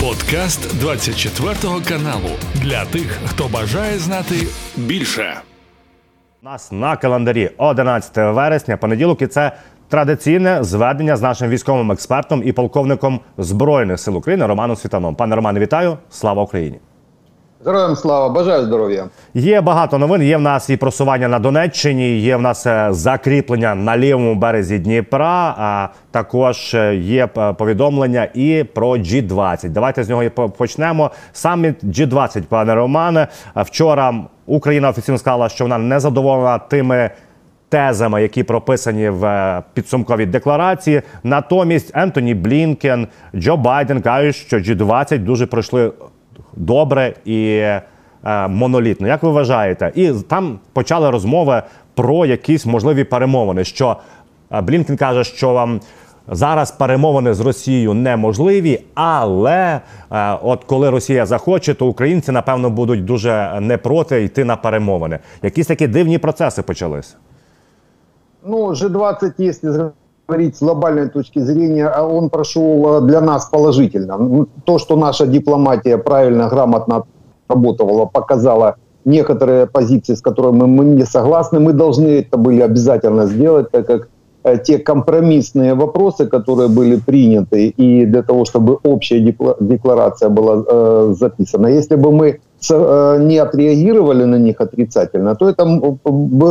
Подкаст 24 каналу для тих, хто бажає знати більше. У нас на календарі 11 вересня, понеділок, і це традиційне зведення з нашим військовим експертом і полковником Збройних сил України Романом Світаном. Пане Романе, вітаю! Слава Україні! Героям слава, бажаю здоров'я. Є багато новин. Є в нас і просування на Донеччині, є в нас е, закріплення на лівому березі Дніпра. А також е, є е, повідомлення і про G20. Давайте з нього і почнемо. Саміт G20, пане Романе. Вчора Україна офіційно сказала, що вона не задоволена тими. Тезами, які прописані в підсумковій декларації, натомість Ентоні Блінкен, Джо Байден кажуть, що G20 дуже пройшли добре і е, монолітно. Як ви вважаєте? І там почали розмови про якісь можливі перемовини. Що е, Блінкен каже, що вам. Зараз перемовини з Росією неможливі, але е, от коли Росія захоче, то українці напевно будуть дуже не проти йти на перемовини. Якісь такі дивні процеси почалися. Ну, G20, если говорить с глобальной точки зрения, а он прошел э, для нас положительно. То, что наша дипломатия правильно, грамотно работала, показала некоторые позиции, с которыми мы не согласны, мы должны это были обязательно сделать, так как э, те компромиссные вопросы, которые были приняты, и для того, чтобы общая декларация была э, записана. Если бы мы э, не отреагировали на них отрицательно, то это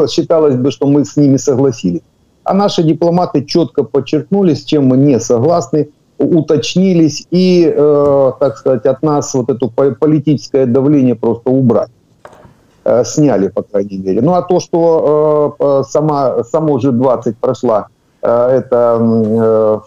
считалось бы, что мы с ними согласились. А наши дипломаты четко подчеркнули, с чем мы не согласны, уточнились и, э, так сказать, от нас вот это политическое давление просто убрать. Э, сняли, по крайней мере. Ну а то, что э, сама, само G20 прошла э, эта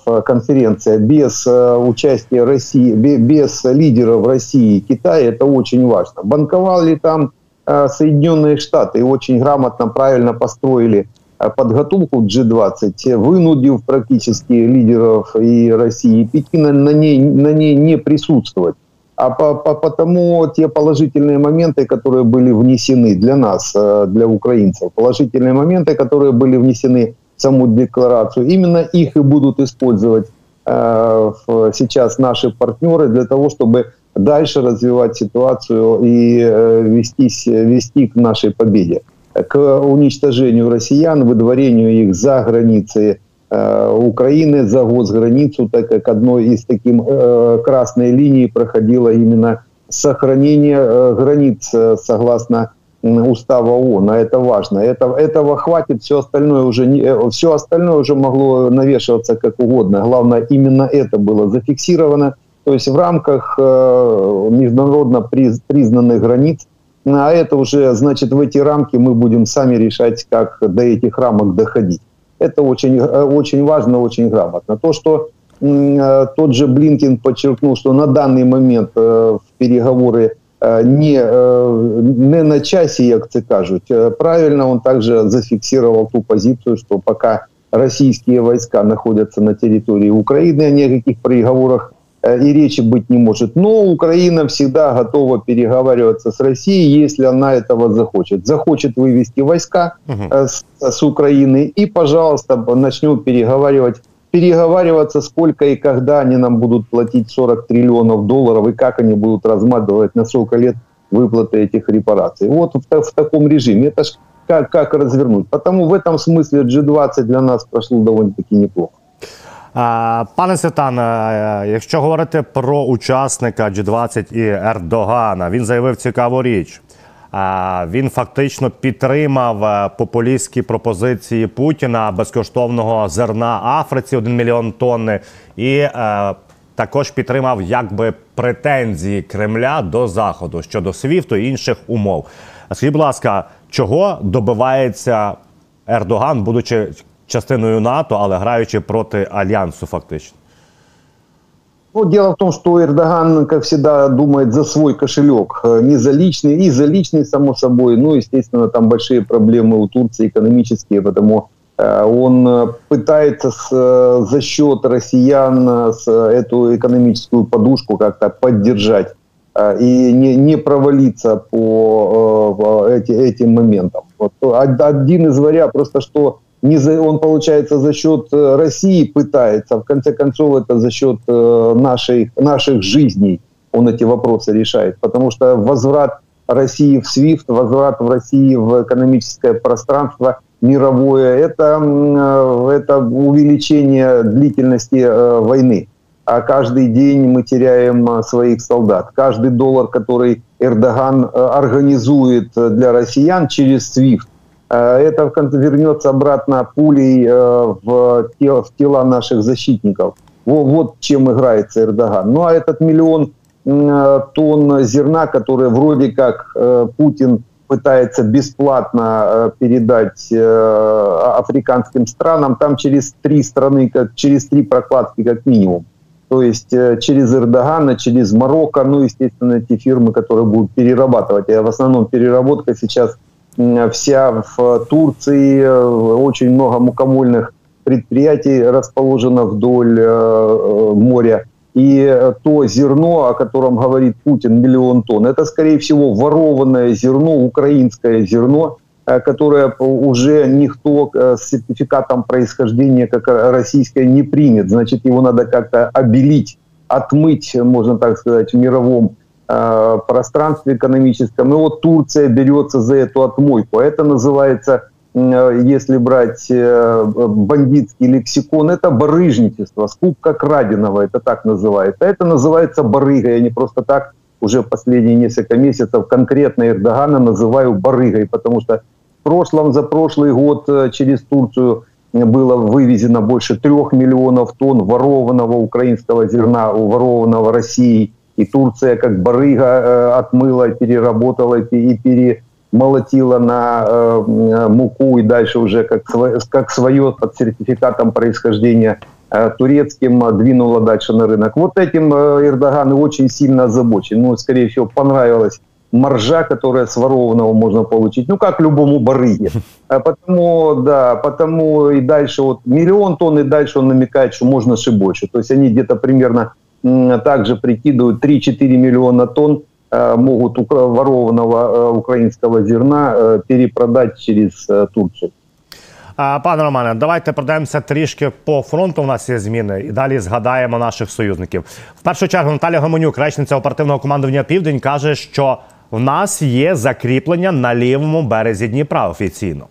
э, конференция без э, участия России, без лидеров России и Китая, это очень важно. Банковали там э, Соединенные Штаты и очень грамотно, правильно построили Э, подготовку к G20, вынудив практически лидеров и России и Пекина на ней, на ней не присутствовать. А по, по, потому те положительные моменты, которые были внесены для нас, э, для украинцев, положительные моменты, которые были внесены в саму декларацию, именно их и будут использовать э, сейчас наши партнеры для того, чтобы дальше развивать ситуацию и э, вестись, вести к нашей победе к уничтожению россиян, выдворению их за границы э, Украины, за госграницу, так как одной из таких э, красной линий проходило именно сохранение э, границ согласно устава ООН, а это важно. Это, этого хватит, все остальное уже не, все остальное уже могло навешиваться как угодно. Главное, именно это было зафиксировано. То есть в рамках э, международно приз, признанных границ а это уже, значит, в эти рамки мы будем сами решать, как до этих рамок доходить. Это очень, э, очень важно, очень грамотно. То, что э, тот же Блинкин подчеркнул, что на данный момент э, в переговоры не, не на часе, як це кажуть. Правильно он также зафиксировал ту позицию, что пока российские войска находятся на территории Украины, ни о каких переговорах и речи быть не может. Но Украина всегда готова переговариваться с Россией, если она этого захочет. Захочет вывести войска угу. с, с Украины и, пожалуйста, начнем переговаривать переговариваться, сколько и когда они нам будут платить 40 триллионов долларов, и как они будут разматывать на сколько лет выплаты этих репараций. Вот в, в таком режиме. Это ж как, как развернуть. Потому в этом смысле G20 для нас прошло довольно-таки неплохо. Пане Світане, якщо говорити про учасника G20 і Ердогана, він заявив цікаву річ. Він фактично підтримав е, популістські пропозиції Путіна безкоштовного зерна Африці 1 мільйон тонни, і е, також підтримав якби претензії Кремля до Заходу щодо СВІФТу і інших умов. Скажіть, будь ласка, чого добивається Ердоган, будучи частиною НАТО, але граючи проти альянсу, фактично. Ну, дело в том, что Эрдоган, как всегда, думает за свой кошелек, э, не за личный, и за личный, само собой. Ну, естественно, там большие проблемы у Турции экономические, потому э, он э, пытается с, за счет россиян с, эту экономическую подушку как-то поддержать и не, не провалиться по, по эти, этим моментам. Вот один из вариантов, просто что не за, он, получается, за счет э, России пытается, в конце концов, это за счет э, нашей, наших жизней он эти вопросы решает. Потому что возврат России в SWIFT, возврат в России в экономическое пространство мировое, это, э, это увеличение длительности войны. А каждый день мы теряем своих солдат. Каждый доллар, который Эрдоган организует для россиян через SWIFT, это вернется обратно пулей в тела наших защитников. Вот чем играется Эрдоган. Ну а этот миллион Э, тонн зерна, которые вроде как э, Путин пытается бесплатно э, передать африканским странам, там через три страны, как через три прокладки как минимум. То есть через Эрдогана, через Марокко, ну, естественно, те фирмы, которые будут перерабатывать. А в основном переработка сейчас вся в Турции, очень много мукомольных предприятий расположено вдоль моря. И э, то зерно, о котором говорит Путин, миллион тонн, это, скорее всего, ворованное зерно, украинское зерно, э, которое уже никто э, с сертификатом происхождения, как российское, не примет. Значит, его надо как-то обелить, отмыть, можно так сказать, в мировом пространстве экономическом. И вот Турция берется за эту отмойку. Это называется Э, если брать э, бандитский лексикон, это барыжничество, скупка краденого, это так называется. Это называется барыга, я не просто так уже последние несколько месяцев конкретно Эрдогана называю барыгой, потому что в прошлом, за прошлый год э, через Турцию было вывезено больше трех миллионов тонн ворованного украинского зерна, ворованного Россией. И Турция как барыга отмыла, переработала и пере молотила на э, муку и дальше уже как, как свое под сертификатом происхождения э, турецким двинула дальше на рынок. Вот этим э, Эрдоган очень сильно озабочен. Ну, скорее всего, понравилась маржа, которая с ворованного можно получить, ну, как любому барыге. А потому, да, потому и дальше вот миллион тонн, и дальше он намекает, что можно же больше. То есть они где-то примерно также прикидывают 3-4 миллиона тонн Э, могут ворованного э, українського зерна э, перепродать через Турцію. Пане Романе, давайте пройдемося трішки по фронту. У нас є зміни, і далі згадаємо наших союзників. В першу чергу Наталя Гомонюк, речниця оперативного командування Південь, каже, що в нас є закріплення на лівому березі Дніпра офіційно.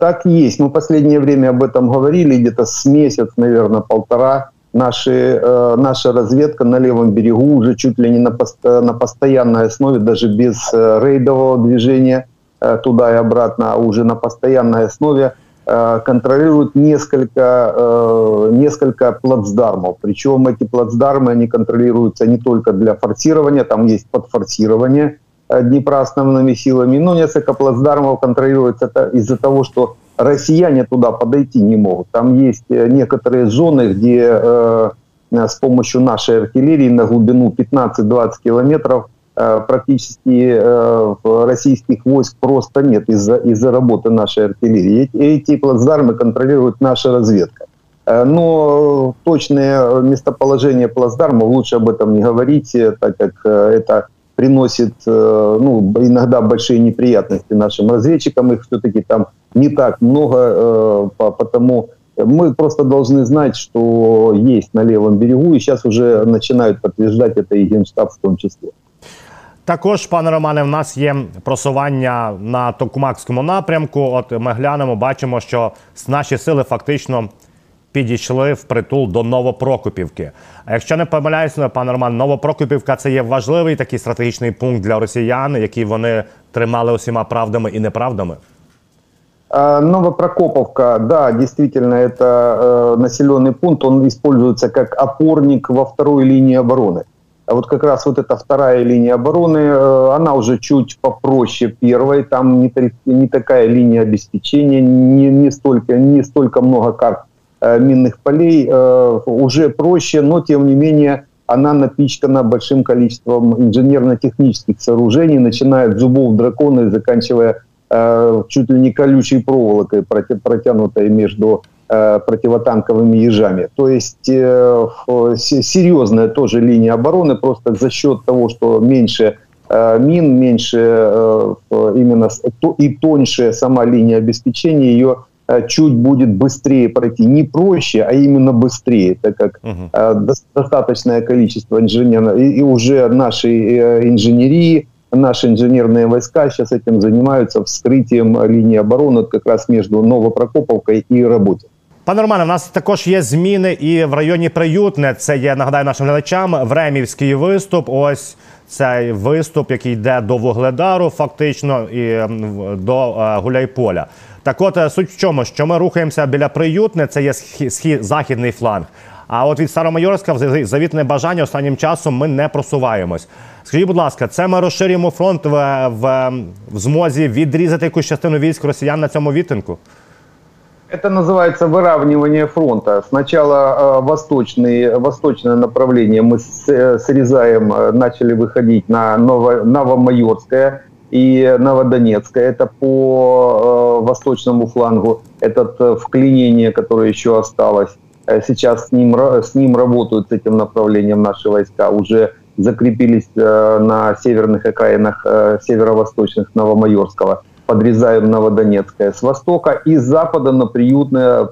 Так есть. Мы в последнее время об этом говорили, где-то с месяц, наверное, полтора Наши, э, наша разведка на левом берегу уже чуть ли не на, пост, на постоянной основе, даже без э, рейдового движения э, туда и обратно, а уже на постоянной основе э, контролирует несколько, э, несколько плацдармов. Причем эти плацдармы, они контролируются не только для форсирования, там есть подфорсирование э, Днепра основными силами, но несколько плацдармов контролируется из-за того, что россияне туда подойти не могут. Там есть э, некоторые зоны, где э, с помощью нашей артиллерии на глубину 15-20 километров э, практически э, российских войск просто нет из-за из работы нашей артиллерии. Эти, плацдармы контролирует наша разведка. Э, но точное местоположение плацдарма лучше об этом не говорить, э, так как это приносит ну, иногда большие неприятности нашим разведчикам. Их все-таки там не так много, э, потому мы просто должны знать, что есть на левом берегу, и сейчас уже начинают подтверждать это и Генштаб в том числе. Також, пане Романе, в нас є просування на Токумакському напрямку. От ми глянемо, бачимо, що наші сили фактично підійшли в притул до Новопрокопівки. А якщо не помиляюся, пане Роман, Новопрокопівка це є важливий такий стратегічний пункт для росіян, який вони тримали усіма правдами і неправдами. А, Новопрокоповка, да, действительно, это э, населенный пункт, он используется как опорник во второй линии обороны. А вот как раз вот эта вторая линия обороны, э, она уже чуть попроще первой, там не, не такая линия обеспечения, не, не, столько, не столько много карт э, минных полей, уже проще, но тем не менее она напичкана большим количеством инженерно-технических сооружений, начиная от зубов дракона и заканчивая чуть ли не колючей проволокой, протянутой между э, противотанковыми ежами. То есть э, серьезная тоже линия обороны, просто за счет того, что меньше мин, меньше именно и тоньше сама линия обеспечения, ее э, чуть будет быстрее пройти. Не проще, а именно быстрее, так как угу. достаточное количество инженеров и уже нашей инженерии, наши инженерные войска сейчас этим занимаются вскрытием линии обороны как раз между Новопрокоповкой и Работой. Пане Романе, у нас також є зміни і в районі Приютне. Це є нагадаю нашим глядачам. Времівський виступ. Ось цей виступ, який йде до Вугледару, фактично, і до е, Гуляйполя. Так, от е, суть в чому, що ми рухаємося біля Приютне, це є схід, західний фланг. А от від Старомайорська в завітне бажання останнім часом ми не просуваємось. Скажіть, будь ласка, це ми розширюємо фронт в, в, в змозі відрізати якусь частину військ росіян на цьому відтинку? Это называется выравнивание фронта. Сначала э, восточные, восточное направление мы с, э, срезаем, э, начали выходить на Ново, Новомайорское и Новодонецкое. Это по э, восточному флангу. Это э, вклинение, которое еще осталось. Э, сейчас с ним, с ним работают, с этим направлением наши войска. Уже закрепились э, на северных окраинах э, северо-восточных Новомайорского подрезаем Новодонецкое с востока, и с запада на Приютное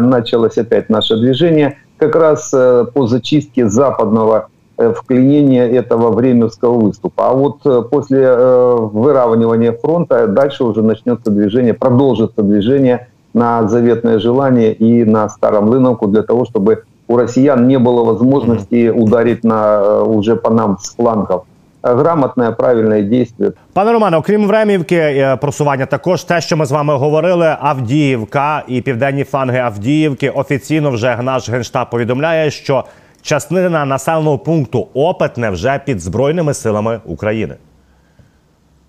началось опять наше движение, как раз по зачистке западного вклинения этого временского выступа. А вот после выравнивания фронта дальше уже начнется движение, продолжится движение на заветное желание и на Старом Лыновку для того, чтобы у россиян не было возможности ударить на, э, уже по нам с флангов грамотне, правильне дійство. Пане Романе, окрім Времівки, е, просування також те, що ми з вами говорили, Авдіївка і південні фланги Авдіївки. Офіційно вже наш генштаб повідомляє, що частина населеного пункту Опитне вже під збройними силами України.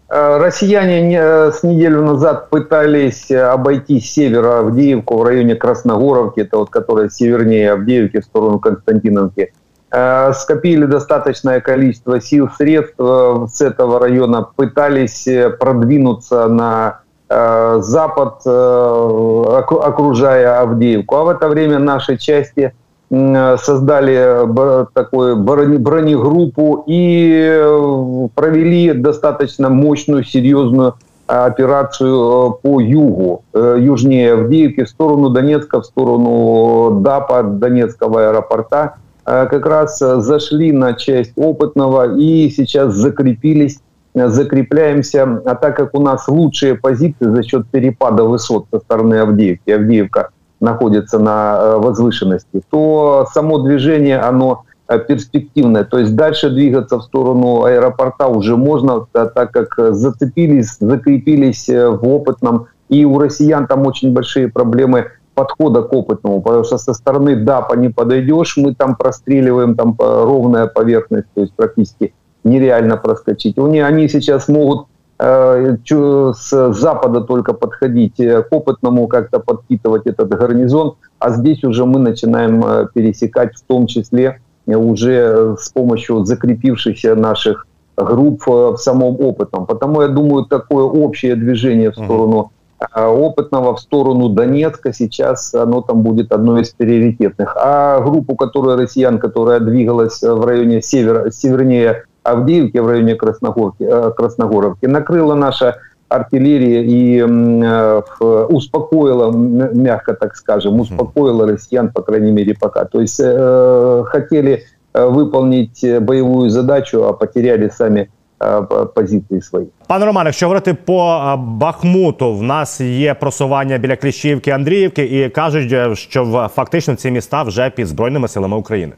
Е, россияне с неделю назад пытались обойти с севера Авдеевку в районе Красногоровки, это вот которая севернее Авдеевки в сторону Константиновки. Э, скопили достаточное количество сил, средств э, с этого района, пытались э, продвинуться на запад, окружая Авдеевку. А в это время наши части создали такую бронегруппу и провели достаточно мощную, серьезную операцию по югу, южнее Авдеевки, в сторону Донецка, в сторону ДАПа, Донецкого аэропорта – Э, как раз э, зашли на часть опытного и сейчас закрепились, э, закрепляемся. А так как у нас лучшие позиции за счет перепада высот со стороны Авдеевки, Авдеевка находится на возвышенности, то само движение, оно перспективное. То есть дальше двигаться в сторону аэропорта уже можно, так как зацепились, закрепились в опытном. И у россиян там очень большие проблемы подхода к опытному, потому что со стороны ДАПа не подойдешь, мы там простреливаем, там ровная поверхность, то есть практически нереально проскочить. Они, они сейчас могут э, с запада только подходить э, к опытному, как-то подпитывать этот гарнизон, а здесь уже мы начинаем э, пересекать в том числе уже с помощью закрепившихся наших групп в самом опытном. Потому я думаю, такое общее движение в сторону Э, опытного в сторону Донецка сейчас оно там будет одной из приоритетных. А группу, которая россиян, которая двигалась в районе севера, севернее Авдеевки, в районе Красногорки, э, Красногоровки, накрыла наша артиллерия и э, успокоила, мягко так скажем, успокоила россиян, по крайней мере, пока. То есть э, хотели выполнить боевую задачу, а потеряли сами Е, позиції свої. Пане Романе, якщо говорити по е, Бахмуту, в нас є просування біля Кліщівки, Андріївки, і кажуть, е, що фактично ці міста вже під збройними силами України.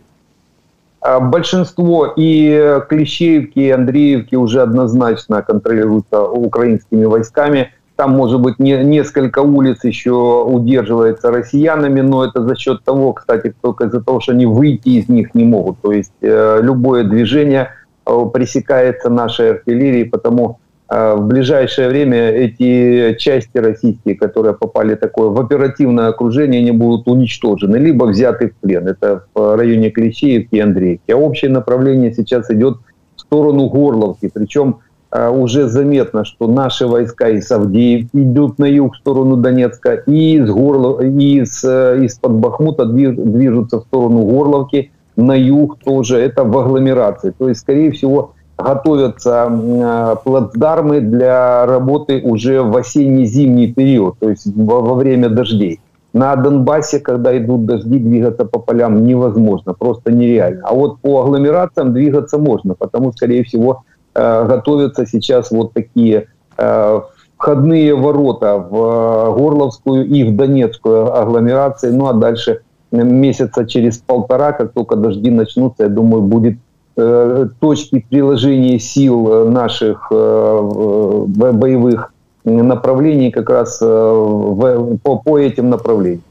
Большинство и Клещеевки, и Андреевки уже однозначно контролируются украинскими войсками. Там, может быть, не, несколько улиц еще удерживается россиянами, но это за счет того, кстати, только из-за того, что они выйти из них не могут. То есть э, любое движение Э, пресекается нашей артиллерией, потому в ближайшее время эти части российские, которые попали такое в оперативное окружение, они будут уничтожены, либо взяты в плен. Это в районе Клещеевки и Андреевки. А общее направление сейчас идет в сторону Горловки. Причем э, уже заметно, что наши войска из Авдеевки идут на юг в сторону Донецка, и из, Горлов... и из, из-под Бахмута движутся в сторону Горловки – на юг тоже, это в агломерации. То есть, скорее всего, готовятся э, плацдармы для работы уже в осенне-зимний период, то есть во, время дождей. На Донбассе, когда идут дожди, двигаться по полям невозможно, просто нереально. А вот по агломерациям двигаться можно, потому, скорее всего, э, готовятся сейчас вот такие э, входные ворота в Горловскую и в Донецкую агломерации. Ну а дальше месяца через полтора, как только дожди начнутся, я думаю, будет точки приложения сил наших э, боевых направлений как раз в, по, по этим направлениям.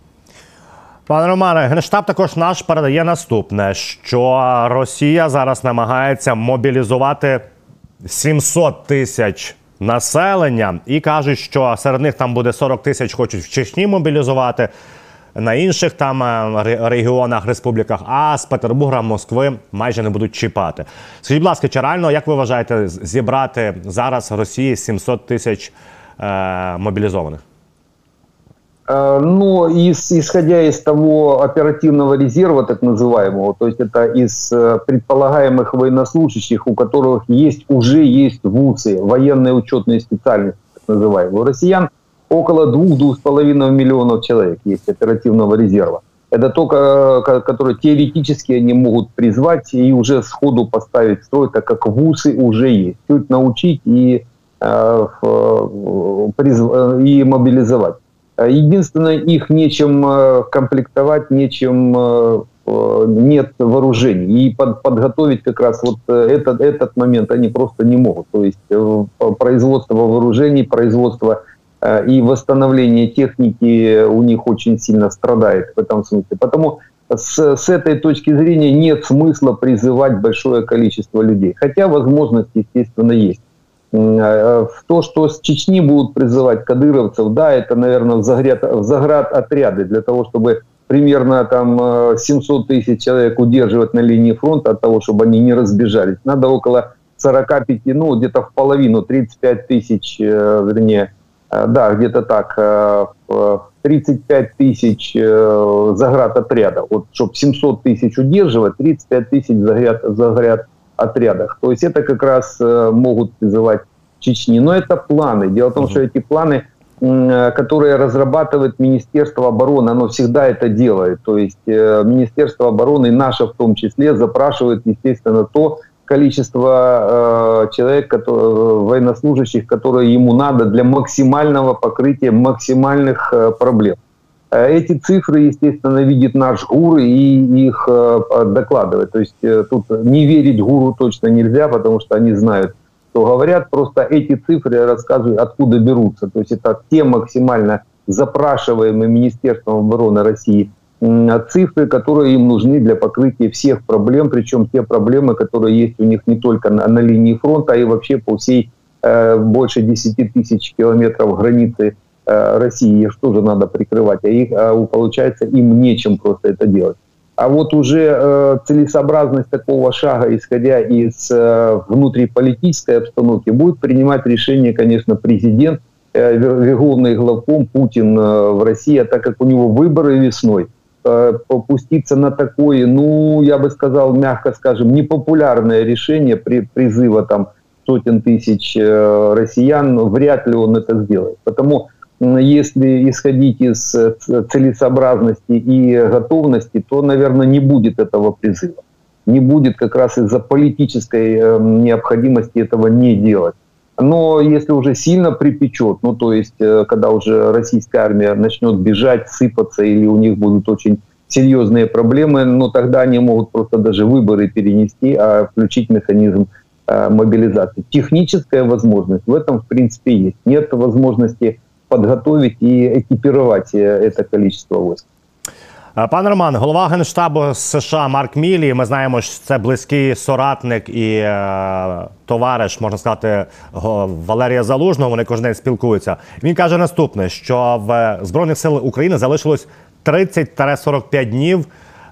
Пане Романе, Генштаб також наш передає наступне: що Росія зараз намагається мобілізувати 700 тисяч населення і кажуть, що серед них там буде 40 тисяч, хочуть в Чечні мобілізувати. На інших там е, регіонах, республіках, а з Петербурга, Москви майже не будуть чіпати. Скажіть, будь ласка, чи реально, як ви вважаєте, зібрати зараз Росії 700 тисяч е, мобілізованих? Э, но из, исходя из того оперативного резерва, так называемого, то есть это из э, предполагаемых военнослужащих, у которых есть, уже есть ВУЗы, военные учетные специальности, так называемые, у россиян около двух-двух с половиной миллионов человек есть оперативного резерва. Это только, э, которые теоретически они могут призвать и уже сходу поставить в строй, так как ВУЗы уже есть. Чуть научить и, э, и мобилизовать. Единственное, их нечем э, комплектовать, нечем э, э, нет вооружений. И под, подготовить как раз вот этот, этот момент они просто не могут. То есть производство вооружений, производство и восстановление техники у них очень сильно страдает в этом смысле. Потому с, с этой точки зрения нет смысла призывать большое количество людей. Хотя возможность, естественно, есть. Э, в то, что с Чечни будут призывать кадыровцев, да, это, наверное, в в заград отряды для того, чтобы примерно там 700 э, тысяч человек удерживать на линии фронта от того, чтобы они не разбежались. Надо около 45, ну, где-то в половину, 35 тысяч, э, вернее, да, где-то так, 35 тысяч заград отрядов. Вот, чтобы 700 тысяч удерживать, 35 тысяч заград, заград отрядах. То есть это как раз э, могут призывать Чечни. Но это планы. Дело в том, что эти планы, э, которые разрабатывает Министерство обороны, оно всегда это делает. То есть э, Министерство обороны, наше в том числе, запрашивает, естественно, то количество человек, которые, военнослужащих, которые ему надо для максимального покрытия максимальных проблем. Э, эти цифры, естественно, видит наш ГУР и их э, докладывает. То есть э, тут не верить ГУРу точно нельзя, потому что они знают, что говорят. Просто эти цифры рассказывают, откуда берутся. То есть это те максимально запрашиваемые Министерством обороны России цифры, которые им нужны для покрытия всех проблем, причем те проблемы, которые есть у них не только на, на линии фронта, а и вообще по всей э, больше 10 тысяч километров границы Э, России, их тоже надо прикрывать, а, их, а получается им нечем просто это делать. А вот уже э, целесообразность такого шага, исходя из э, внутриполитической обстановки, будет принимать решение, конечно, президент, э, верховный главком Путин э, в России, а так как у него выборы весной, попуститься на такое, ну, я бы сказал, мягко скажем, непопулярное решение при, призыва там сотен тысяч э, россиян, вряд ли он это сделает. Потому если исходить из э, целесообразности и готовности, то, наверное, не будет этого призыва. Не будет как раз из-за политической необходимости этого не делать. Но если уже сильно припечет, ну то есть э, когда уже российская армия начнет бежать, сыпаться или у них будут очень серьезные проблемы, но тогда они могут просто даже выборы перенести, а включить механизм э, мобилизации. Техническая возможность в этом в принципе есть. Нет возможности подготовить и экипировать э, это количество войск. Пане Роман, голова генштабу США Марк Мілі. Ми знаємо, що це близький соратник і е, товариш, можна сказати, Валерія Залужного. Вони кожен день спілкуються. Він каже наступне: що в збройних сил України залишилось 30-45 днів,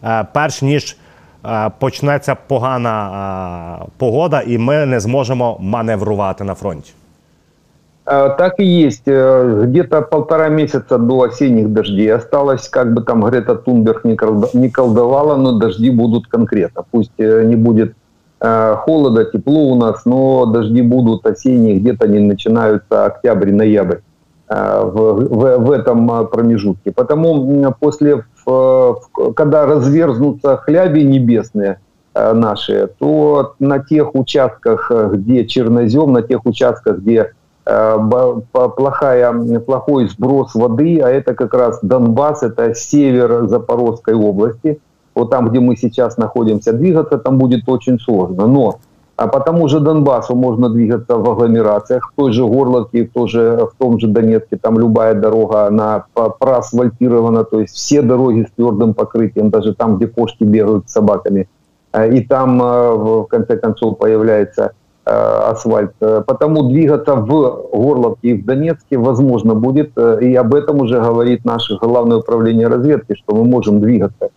е, перш ніж е, почнеться погана е, погода, і ми не зможемо маневрувати на фронті. А, так и есть. Э, где-то полтора месяца до осенних дождей осталось, как бы там Грета Тунберг не колдовала, но дожди будут конкретно. Пусть э, не будет э, холода, тепло у нас, но дожди будут осенние, где-то они начинаются октябрь-ноябрь в, в, в этом промежутке. Потому после, когда разверзнутся хляби небесные наши, то на тех участках, где чернозем, на тех участках, где плохая, плохой сброс воды, а это как раз Донбасс, это север Запорожской области. Вот там, где мы сейчас находимся, двигаться там будет очень сложно. Но а по тому же Донбассу можно двигаться в агломерациях, в той же Горловке, в, той же, в том же Донецке, там любая дорога, она проасфальтирована, то есть все дороги с твердым покрытием, даже там, где кошки бегают с собаками. И там, в конце концов, появляется Э, асфальт. Э, потому двигаться в Горловке и в Донецке возможно будет, э, и об этом уже говорит наше главное управление разведки, что мы можем двигаться.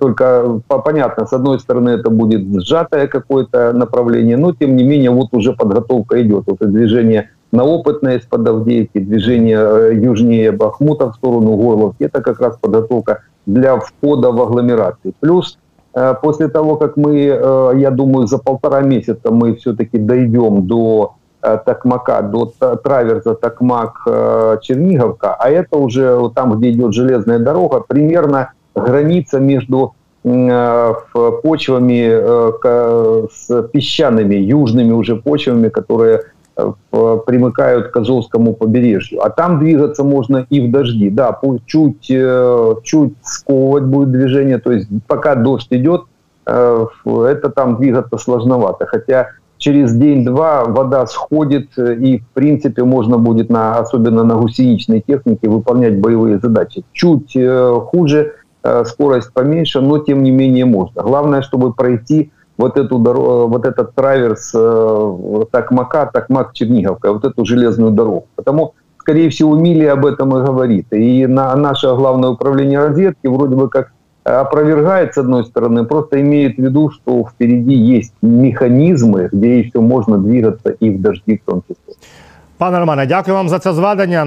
Только понятно, с одной стороны это будет сжатое какое-то направление, но тем не менее вот уже подготовка идет. Вот движение на опытное из-под Авдеевки, движение южнее Бахмута в сторону Горловки, это как раз подготовка для входа в агломерации. Плюс Э, после того, как мы, э, я думаю, за полтора месяца мы все-таки дойдем до э, Токмака, до траверса Токмак-Черниговка, а это уже там, где идет железная дорога, примерно граница между почвами с песчаными, южными уже почвами, которые примыкают к Азовскому побережью. А там двигаться можно и в дожди. Да, чуть, э, чуть сковывать будет движение, то есть пока дождь идет, э, это там двигаться сложновато. Хотя через день-два вода сходит, э, и в принципе можно будет, на, особенно на гусеничной технике, выполнять боевые задачи. Чуть хуже, скорость поменьше, но тем не менее можно. Главное, чтобы пройти вот, эту дорогу, вот этот траверс э, Такмака, Такмак-Черниговка, вот эту железную дорогу. Потому, скорее всего, Мили об этом и говорит. И на, наше главное управление разведки вроде бы как опровергает, с одной стороны, просто имеет в виду, что впереди есть механизмы, где еще можно двигаться и в дожди в том числе. Пане Романе, дякую вам за це зведення.